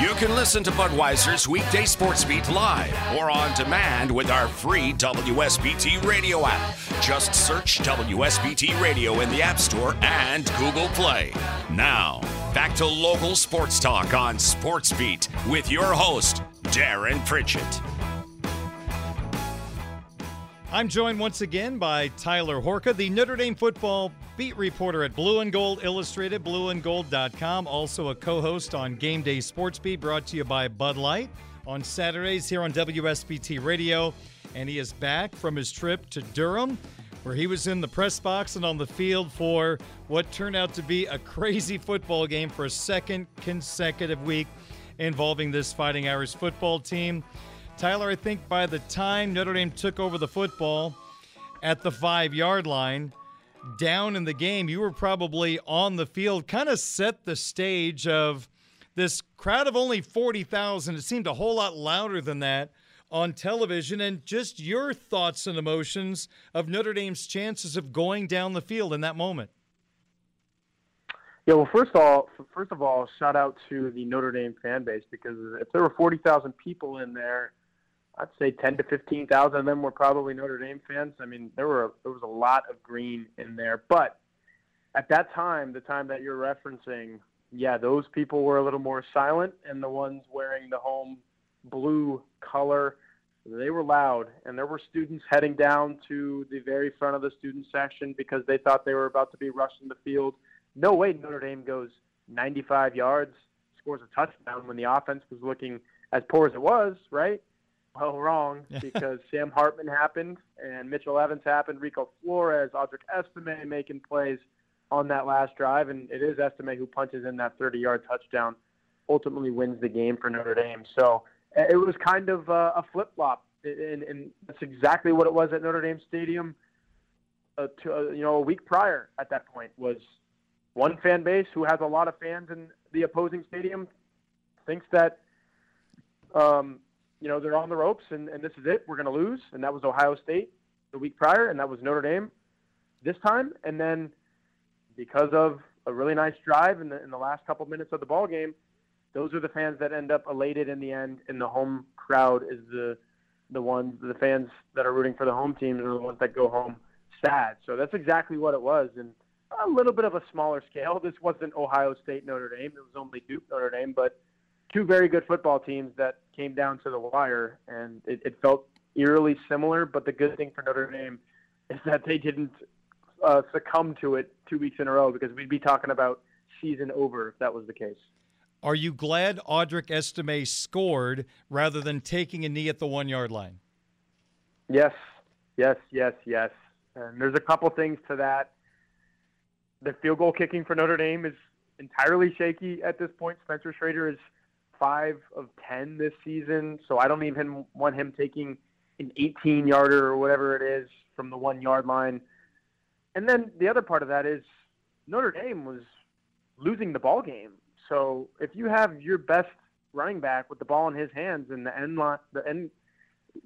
You can listen to Budweiser's weekday sports beat live or on demand with our free WSBT radio app. Just search WSBT Radio in the App Store and Google Play. Now, back to local sports talk on Sports Beat with your host, Darin Pritchett. I'm joined once again by Tyler Horka, the Notre Dame football beat reporter at Blue and Gold Illustrated, blueandgold.com, also a co host on Game Day Sports Beat, brought to you by Bud Light on Saturdays here on WSBT Radio. And he is back from his trip to Durham, where he was in the press box and on the field for what turned out to be a crazy football game for a second consecutive week involving this Fighting Irish football team. Tyler, I think by the time Notre Dame took over the football at the five yard line, down in the game, you were probably on the field, kind of set the stage of this crowd of only 40,000. It seemed a whole lot louder than that on television, and just your thoughts and emotions of Notre Dame's chances of going down the field in that moment. Yeah, well, first of all, first of all, shout out to the Notre Dame fan base because if there were 40,000 people in there, I'd say 10 to 15,000 of them were probably Notre Dame fans. I mean, there were there was a lot of green in there, but at that time, the time that you're referencing, yeah, those people were a little more silent, and the ones wearing the home blue color, they were loud, and there were students heading down to the very front of the student section because they thought they were about to be rushed in the field. No way Notre Dame goes 95 yards, scores a touchdown when the offense was looking as poor as it was, right? Well wrong because Sam Hartman happened and Mitchell Evans happened, Rico Flores, Audric Estime making plays on that last drive, and it is Estime who punches in that 30-yard touchdown, ultimately wins the game for Notre Dame. So it was kind of uh, a flip-flop, and, and that's exactly what it was at Notre Dame Stadium. Uh, to, uh, you know, a week prior at that point was one fan base who has a lot of fans in the opposing stadium thinks that um, you know, they're on the ropes and, and this is it. We're going to lose. And that was Ohio State the week prior, and that was Notre Dame this time. And then because of a really nice drive in the, in the last couple minutes of the ball game, those are the fans that end up elated in the end, and the home crowd is the the ones, the fans that are rooting for the home teams are the ones that go home sad. So that's exactly what it was, and a little bit of a smaller scale. This wasn't Ohio State Notre Dame; it was only Duke Notre Dame, but two very good football teams that came down to the wire, and it, it felt eerily similar. But the good thing for Notre Dame is that they didn't uh, succumb to it two weeks in a row because we'd be talking about season over if that was the case. Are you glad Audric Estime scored rather than taking a knee at the one yard line? Yes, yes, yes, yes. And there's a couple things to that. The field goal kicking for Notre Dame is entirely shaky at this point. Spencer Schrader is five of 10 this season, so I don't even want him taking an 18 yarder or whatever it is from the one yard line. And then the other part of that is Notre Dame was losing the ball game. So if you have your best running back with the ball in his hands in the end line, the end,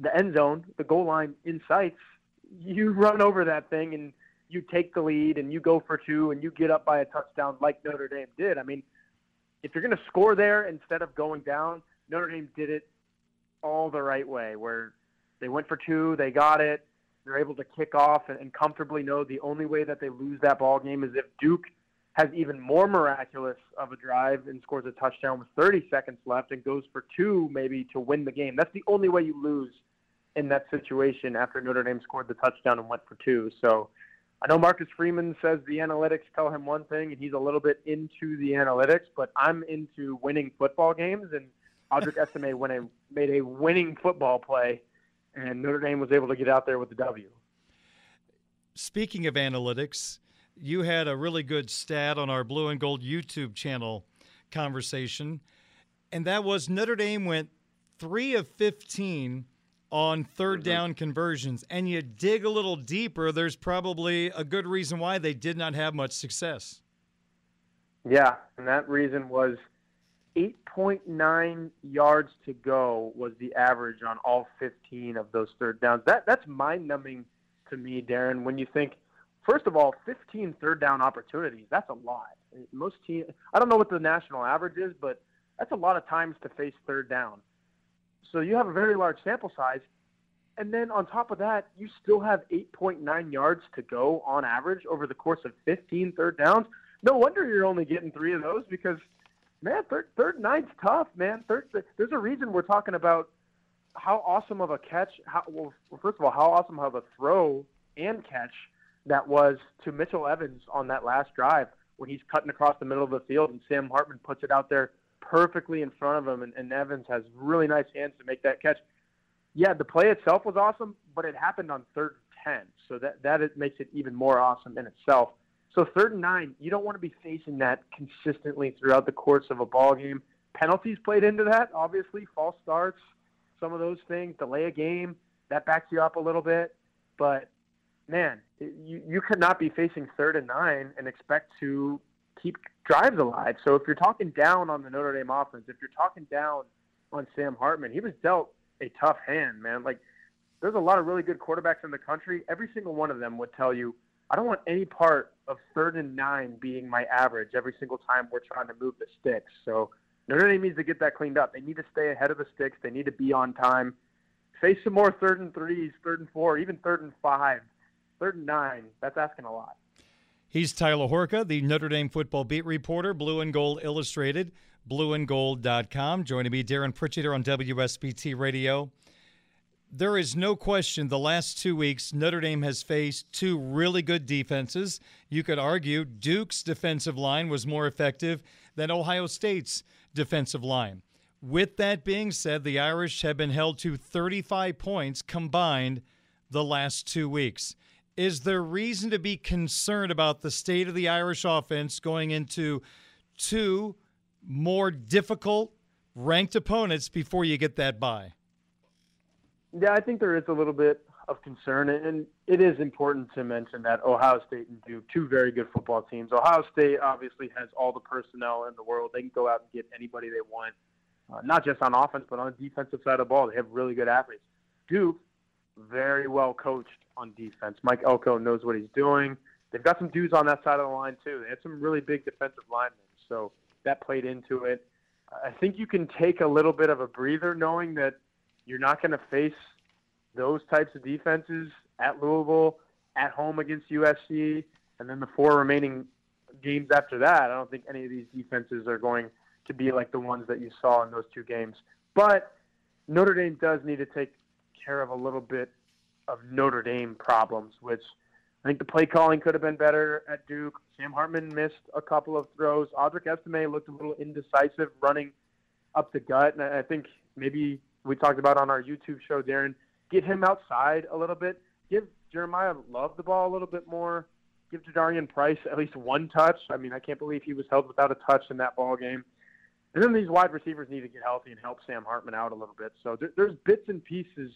the end zone, the goal line in sights, you run over that thing and you take the lead and you go for two and you get up by a touchdown like Notre Dame did. I mean, if you're going to score there instead of going down, Notre Dame did it all the right way, where they went for two, they got it, they're able to kick off and, and comfortably know the only way that they lose that ball game is if Duke has even more miraculous of a drive and scores a touchdown with 30 seconds left and goes for two maybe to win the game. That's the only way you lose in that situation after Notre Dame scored the touchdown and went for two. So I know Marcus Freeman says the analytics tell him one thing, and he's a little bit into the analytics, but I'm into winning football games, and Audric Estime a, made a winning football play, and Notre Dame was able to get out there with the W. Speaking of analytics, you had a really good stat on our Blue and Gold YouTube channel conversation, and that was Notre Dame went three of 15 on third mm-hmm. down conversions and you dig a little deeper, there's probably a good reason why they did not have much success. Yeah, and that reason was 8.9 yards to go was the average on all 15 of those third downs. That that's mind-numbing to me, Darin, when you think first of all, 15 third down opportunities, that's a lot. Most teams I don't know what the national average is, but That's a lot of times to face third down. So you have a very large sample size. And then on top of that, you still have 8.9 yards to go on average over the course of 15 third downs. No wonder you're only getting three of those because, man, third, third nine's tough, man. Third, there's a reason we're talking about how awesome of a catch. How, well, first of all, how awesome of a throw and catch that was to Mitchell Evans on that last drive when he's cutting across the middle of the field and Sam Hartman puts it out there perfectly in front of him, and, and Evans has really nice hands to make that catch. Yeah, the play itself was awesome, but it happened on third and 10, so that, that it makes it even more awesome in itself. So third and nine, you don't want to be facing that consistently throughout the course of a ball game. Penalties played into that, obviously, false starts, some of those things, delay a game, that backs you up a little bit. But man, you you could not be facing third and nine and expect to keep drives alive. So if you're talking down on the Notre Dame offense, if you're talking down on Sam Hartman, he was dealt a tough hand, man. Like there's a lot of really good quarterbacks in the country. Every single one of them would tell you, I don't want any part of third and nine being my average every single time we're trying to move the sticks. So Notre Dame needs to get that cleaned up. They need to stay ahead of the sticks. They need to be on time. Face some more third and threes, third and four, even third and five, third and nine. That's asking a lot. He's Tyler Horka, the Notre Dame football beat reporter, Blue and Gold Illustrated, blueandgold.com. Joining me, Darin Pritchett on WSBT Radio. There is no question the last two weeks, Notre Dame has faced two really good defenses. You could argue Duke's defensive line was more effective than Ohio State's defensive line. With that being said, the Irish have been held to 35 points combined the last two weeks. Is there reason to be concerned about the state of the Irish offense going into two more difficult ranked opponents before you get that bye? Yeah, I think there is a little bit of concern, and it is important to mention that Ohio State and Duke, two very good football teams. Ohio State obviously has all the personnel in the world; they can go out and get anybody they want, uh, not just on offense but on the defensive side of the ball. They have really good athletes. Duke, very well coached on defense. Mike Elko knows what he's doing. They've got some dudes on that side of the line too. They had some really big defensive linemen, so that played into it. I think you can take a little bit of a breather knowing that you're not going to face those types of defenses at Louisville, at home against USC, and then the four remaining games after that. I don't think any of these defenses are going to be like the ones that you saw in those two games. But Notre Dame does need to take care of a little bit of Notre Dame problems, which I think the play calling could have been better at Duke. Sam Hartman missed a couple of throws. Audric Estime looked a little indecisive running up the gut, and I think maybe we talked about on our YouTube show, Darin, get him outside a little bit. Give Jeremiyah Love the ball a little bit more. Give Jadarian Price at least one touch. I mean, I can't believe he was held without a touch in that ball game. And then these wide receivers need to get healthy and help Sam Hartman out a little bit. So there, there's bits and pieces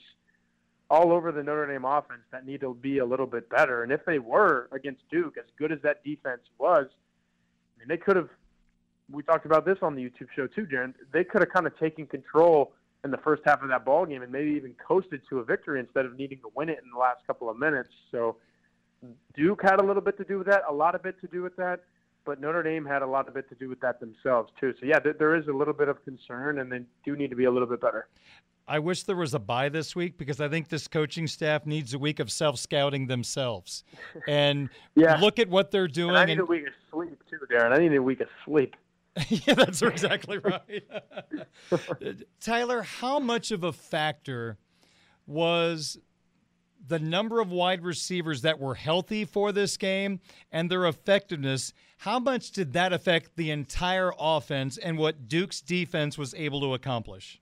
all over the Notre Dame offense that need to be a little bit better. And if they were against Duke, as good as that defense was, I mean, they could have. We talked about this on the YouTube show too, Darin. They could have kind of taken control in the first half of that ball game and maybe even coasted to a victory instead of needing to win it in the last couple of minutes. So Duke had a little bit to do with that, a lot of bit to do with that, but Notre Dame had a lot of bit to do with that themselves too. So yeah, there is a little bit of concern, and they do need to be a little bit better. I wish there was a bye this week because I think this coaching staff needs a week of self scouting themselves and yeah. look at what they're doing. And I need and, a week of sleep too, Darin. I need a week of sleep. yeah, that's exactly right. Tyler, how much of a factor was the number of wide receivers that were healthy for this game and their effectiveness? How much did that affect the entire offense and what Duke's defense was able to accomplish?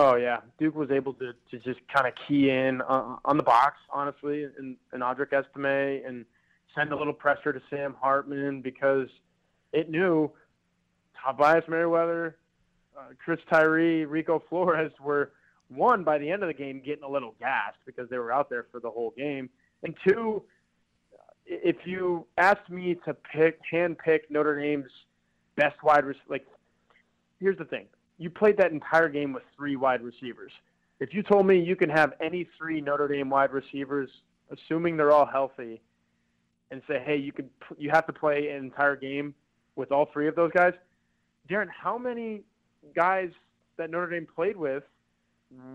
Oh yeah, Duke was able to, to just kind of key in uh, on the box, honestly, and, and Audric Estime, and send a little pressure to Sam Hartman because it knew Tobias Merriweather, uh, Chris Tyree, Rico Flores were one by the end of the game getting a little gassed because they were out there for the whole game, and two, if you asked me to pick hand pick Notre Dame's best wide receiver, like here's the thing, you played that entire game with three wide receivers. If you told me you can have any three Notre Dame wide receivers, assuming they're all healthy, and say, hey, you could you have to play an entire game with all three of those guys, Darin, how many guys that Notre Dame played with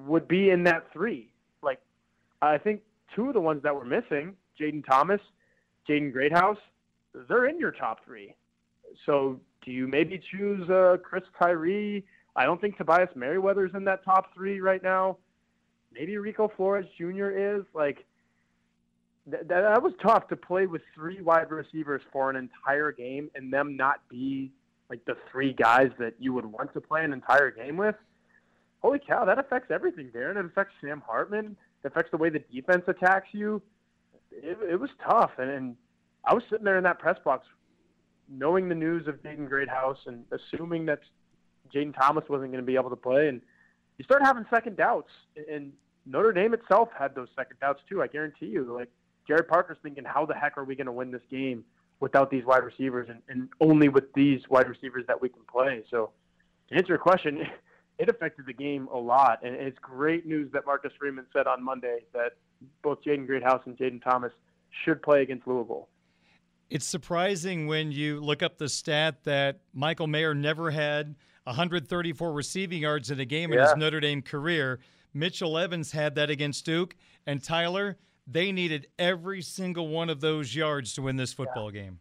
would be in that three? Like, I think two of the ones that were missing, Jayden Thomas, Jaden Greathouse, they're in your top three. So do you maybe choose uh, Chris Tyree? I don't think Tobias Merriweather's in that top three right now. Maybe Rico Flores Jr. is. Like, th- that was tough to play with three wide receivers for an entire game and them not be like the three guys that you would want to play an entire game with. Holy cow, that affects everything, Darin. It affects Sam Hartman. It affects the way the defense attacks you. It, it was tough, and, and I was sitting there in that press box, knowing the news of Jaden Greathouse and assuming that Jayden Thomas wasn't going to be able to play, and you start having second doubts. And Notre Dame itself had those second doubts too. I guarantee you. Like Gerad Parker's thinking, how the heck are we going to win this game without these wide receivers and, and only with these wide receivers that we can play? So to answer your question, it affected the game a lot, and it's great news that Marcus Freeman said on Monday that both Jaden Greathouse and Jayden Thomas should play against Louisville. It's surprising when you look up the stat that Michael Mayer never had 134 receiving yards in a game yeah. in his Notre Dame career. Mitchell Evans had that against Duke, and Tyler, they needed every single one of those yards to win this football yeah. game.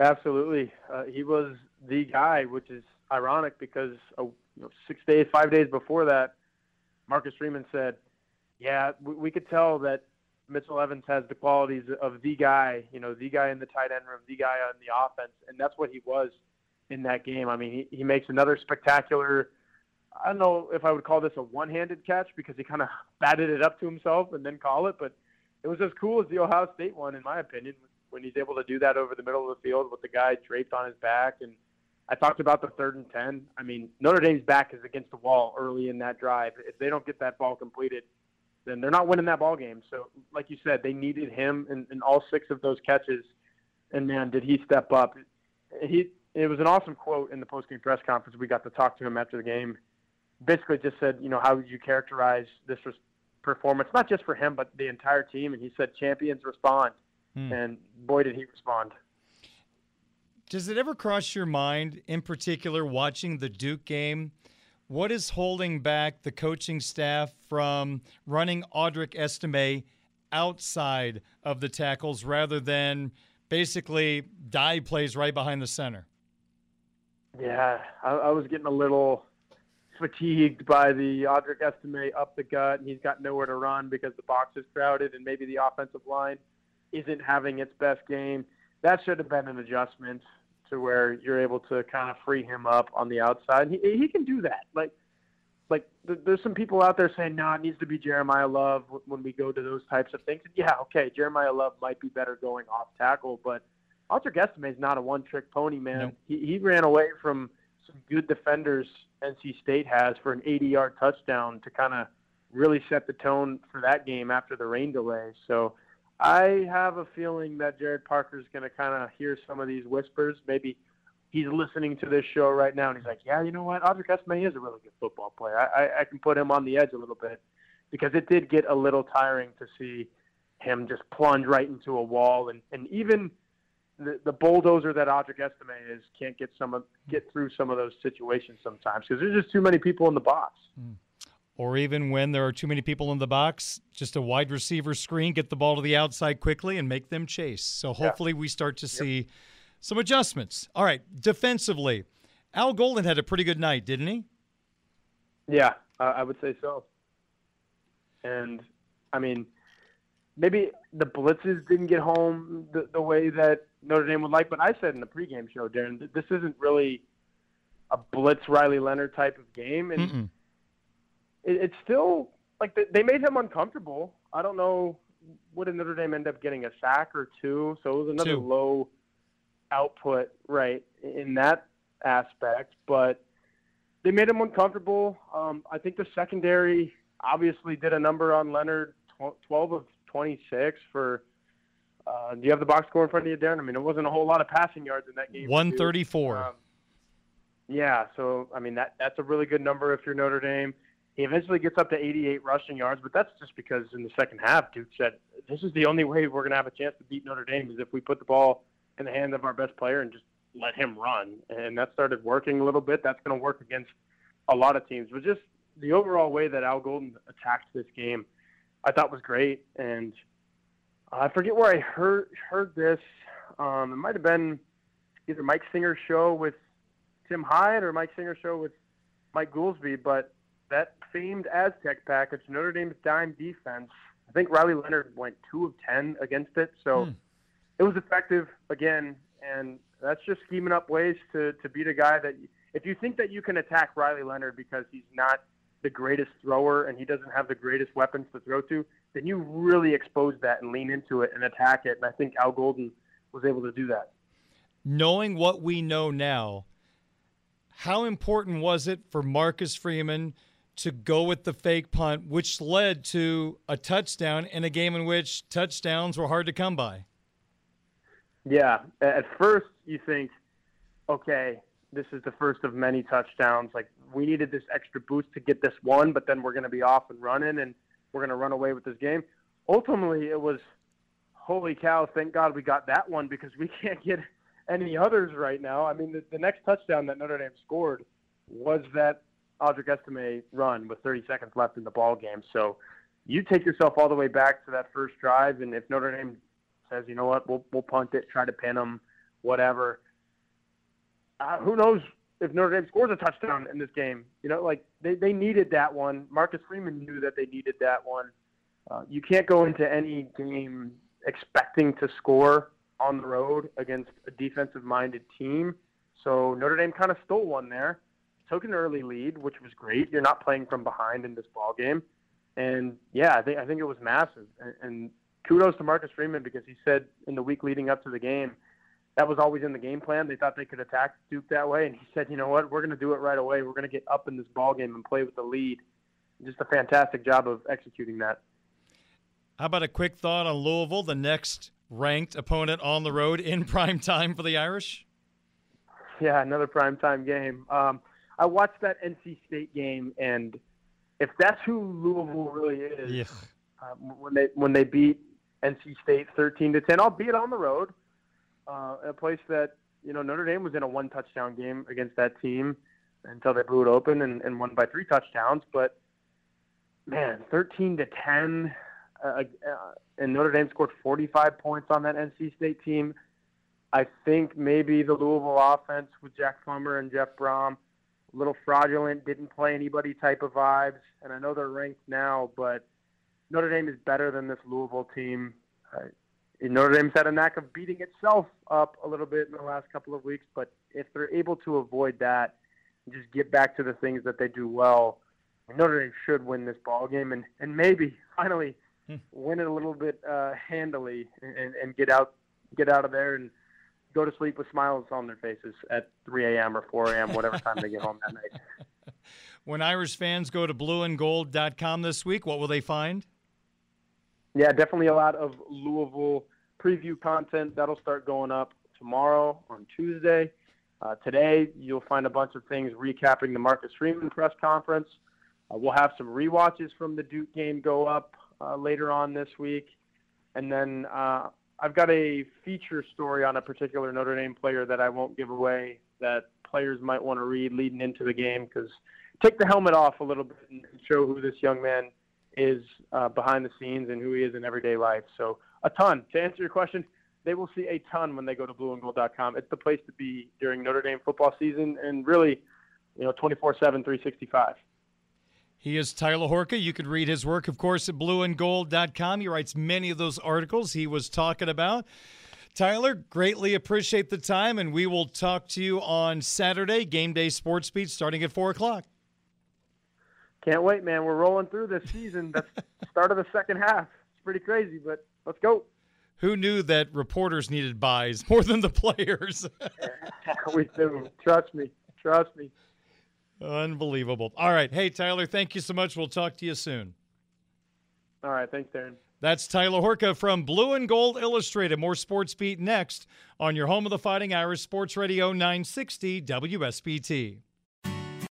Absolutely, uh, he was the guy, which is ironic because uh, you know, six days, five days before that, Marcus Freeman said, "Yeah, we, we could tell that Mitchell Evans has the qualities of the guy, you know, the guy in the tight end room, the guy on the offense, and that's what he was in that game. I mean, he, he makes another spectacular. I don't know if I would call this a one-handed catch because he kind of batted it up to himself and then call it, but it was as cool as the Ohio State one, in my opinion, when he's able to do that over the middle of the field with the guy draped on his back. And I talked about the third and ten. I mean, Notre Dame's back is against the wall early in that drive. If they don't get that ball completed, then they're not winning that ball game. So, like you said, they needed him in, in all six of those catches. And man, did he step up? He it was an awesome quote in the post-game press conference. We got to talk to him after the game. Basically, just said, you know, how would you characterize this performance? Not just for him, but the entire team. And he said, champions respond. Hmm. And boy, did he respond. Does it ever cross your mind, in particular, watching the Duke game? What is holding back the coaching staff from running Audric Estime outside of the tackles rather than basically dive plays right behind the center? Yeah, I, I was getting a little fatigued by the Audric Estime up the gut, and he's got nowhere to run because the box is crowded, and maybe the offensive line isn't having its best game. That should have been an adjustment to where you're able to kind of free him up on the outside. He he can do that. Like like there's some people out there saying, no, it needs to be Jeremiyah Love when we go to those types of things. And yeah, okay, Jeremiyah Love might be better going off tackle, but Audric Estime is not a one-trick pony, man. Nope. He, he ran away from some good defenders NC State has for an 80-yard touchdown to kind of really set the tone for that game after the rain delay. So I have a feeling that Gerad Parker is going to kind of hear some of these whispers. Maybe he's listening to this show right now and he's like, yeah, you know what? Audric Estime is a really good football player. I, I, I can put him on the edge a little bit because it did get a little tiring to see him just plunge right into a wall and, and even – the, the bulldozer that Audric Estime is can't get some of, get through some of those situations sometimes because there's just too many people in the box. Mm. Or even when there are too many people in the box, just a wide receiver screen, get the ball to the outside quickly and make them chase. So hopefully yeah. we start to see yep. some adjustments. All right, defensively, Al Golden had a pretty good night, didn't he? Yeah, uh, I would say so. And I mean, maybe the blitzes didn't get home the, the way that Notre Dame would like. But I said in the pregame show, Darin, this isn't really a blitz Riley Leonard type of game, and it, it's still like they made him uncomfortable. I don't know. Would did Notre Dame end up getting a sack or two? So it was another two. low output, right, in that aspect. But they made him uncomfortable. Um, I think the secondary obviously did a number on Leonard, 12 of 26 for uh, do you have the box score in front of you, Darin? I mean, it wasn't a whole lot of passing yards in that game. 134. Um, yeah, so I mean that that's a really good number if you're Notre Dame. He eventually gets up to 88 rushing yards, but that's just because in the second half, Duke said this is the only way we're going to have a chance to beat Notre Dame is if we put the ball in the hands of our best player and just let him run, and that started working a little bit. That's going to work against a lot of teams, but just the overall way that Al Golden attacked this game, I thought was great. And I forget where I heard heard this. Um, it might have been either Mike Singer's show with Tim Hyde or Mike Singer's show with Mike Goolsby, but that famed Aztec package, Notre Dame's dime defense. I think Riley Leonard went two of ten against it, so hmm. it was effective again. And that's just scheming up ways to to beat a guy that if you think that you can attack Riley Leonard because he's not the greatest thrower and he doesn't have the greatest weapons to throw to, then you really expose that and lean into it and attack it. And I think Al Golden was able to do that. Knowing what we know now, how important was it for Marcus Freeman to go with the fake punt, which led to a touchdown in a game in which touchdowns were hard to come by? Yeah. At first, you think, okay, this is the first of many touchdowns. Like we needed this extra boost to get this one, but then we're going to be off and running, and we're going to run away with this game. Ultimately, it was, holy cow! Thank God we got that one because we can't get any others right now. I mean, the, the next touchdown that Notre Dame scored was that Audric Estime run with 30 seconds left in the ball game. So you take yourself all the way back to that first drive, and if Notre Dame says, you know what, we'll we'll punt it, try to pin them, whatever uh, who knows if Notre Dame scores a touchdown in this game? You know, like they, they needed that one. Marcus Freeman knew that they needed that one. Uh, you can't go into any game expecting to score on the road against a defensive minded team. So Notre Dame kind of stole one there, took an early lead, which was great. You're not playing from behind in this ball game, and yeah, I think I think it was massive. And, and kudos to Marcus Freeman because he said in the week leading up to the game that was always in the game plan. They thought they could attack Duke that way, and he said, "You know what? We're going to do it right away. We're going to get up in this ball game and play with the lead." Just a fantastic job of executing that. How about a quick thought on Louisville, the next ranked opponent on the road in prime time for the Irish? Yeah, another prime time game. Um, I watched that NC State game, and if that's who Louisville really is, yeah. uh, when they when they beat NC State thirteen to ten, albeit on the road, uh, a place that you know Notre Dame was in a one touchdown game against that team until they blew it open and, and won by three touchdowns. But man, thirteen to ten, uh, uh, and Notre Dame scored forty five points on that NC State team. I think maybe the Louisville offense with Jack Plummer and Jeff Brohm, a little fraudulent, didn't play anybody type of vibes. And I know they're ranked now, but Notre Dame is better than this Louisville team. Uh, Notre Dame's had a knack of beating itself up a little bit in the last couple of weeks, but if they're able to avoid that and just get back to the things that they do well, Notre Dame should win this ball game and, and maybe finally hmm. win it a little bit uh, handily and, and get out get out of there and go to sleep with smiles on their faces at 3 a.m. or 4 a.m. whatever time they get home that night. When Irish fans go to blueandgold.com this week, what will they find? Yeah, definitely a lot of Louisville preview content that'll start going up tomorrow on Tuesday. Uh, today, you'll find a bunch of things recapping the Marcus Freeman press conference. Uh, we'll have some re-watches from the Duke game go up uh, later on this week. And then uh, I've got a feature story on a particular Notre Dame player that I won't give away that players might want to read leading into the game because take the helmet off a little bit and show who this young man is uh, behind the scenes and who he is in everyday life. So a ton. To answer your question, they will see a ton when they go to blueandgold.com. It's the place to be during Notre Dame football season and really, you know, 24/7 365. He is Tyler Horka. You could read his work, of course, at blueandgold.com. He writes many of those articles he was talking about. Tyler, greatly appreciate the time, and we will talk to you on Saturday, Game Day Sports Beat, starting at 4 o'clock. Can't wait, man. We're rolling through this season. That's the start of the second half. It's pretty crazy, but let's go. Who knew that reporters needed byes more than the players? we do. Trust me. Trust me. Unbelievable. All right. Hey, Tyler, thank you so much. We'll talk to you soon. All right. Thanks, Darin. That's Tyler Horka from Blue and Gold Illustrated. More Sports Beat next on your home of the Fighting Irish Sports Radio 960 WSBT.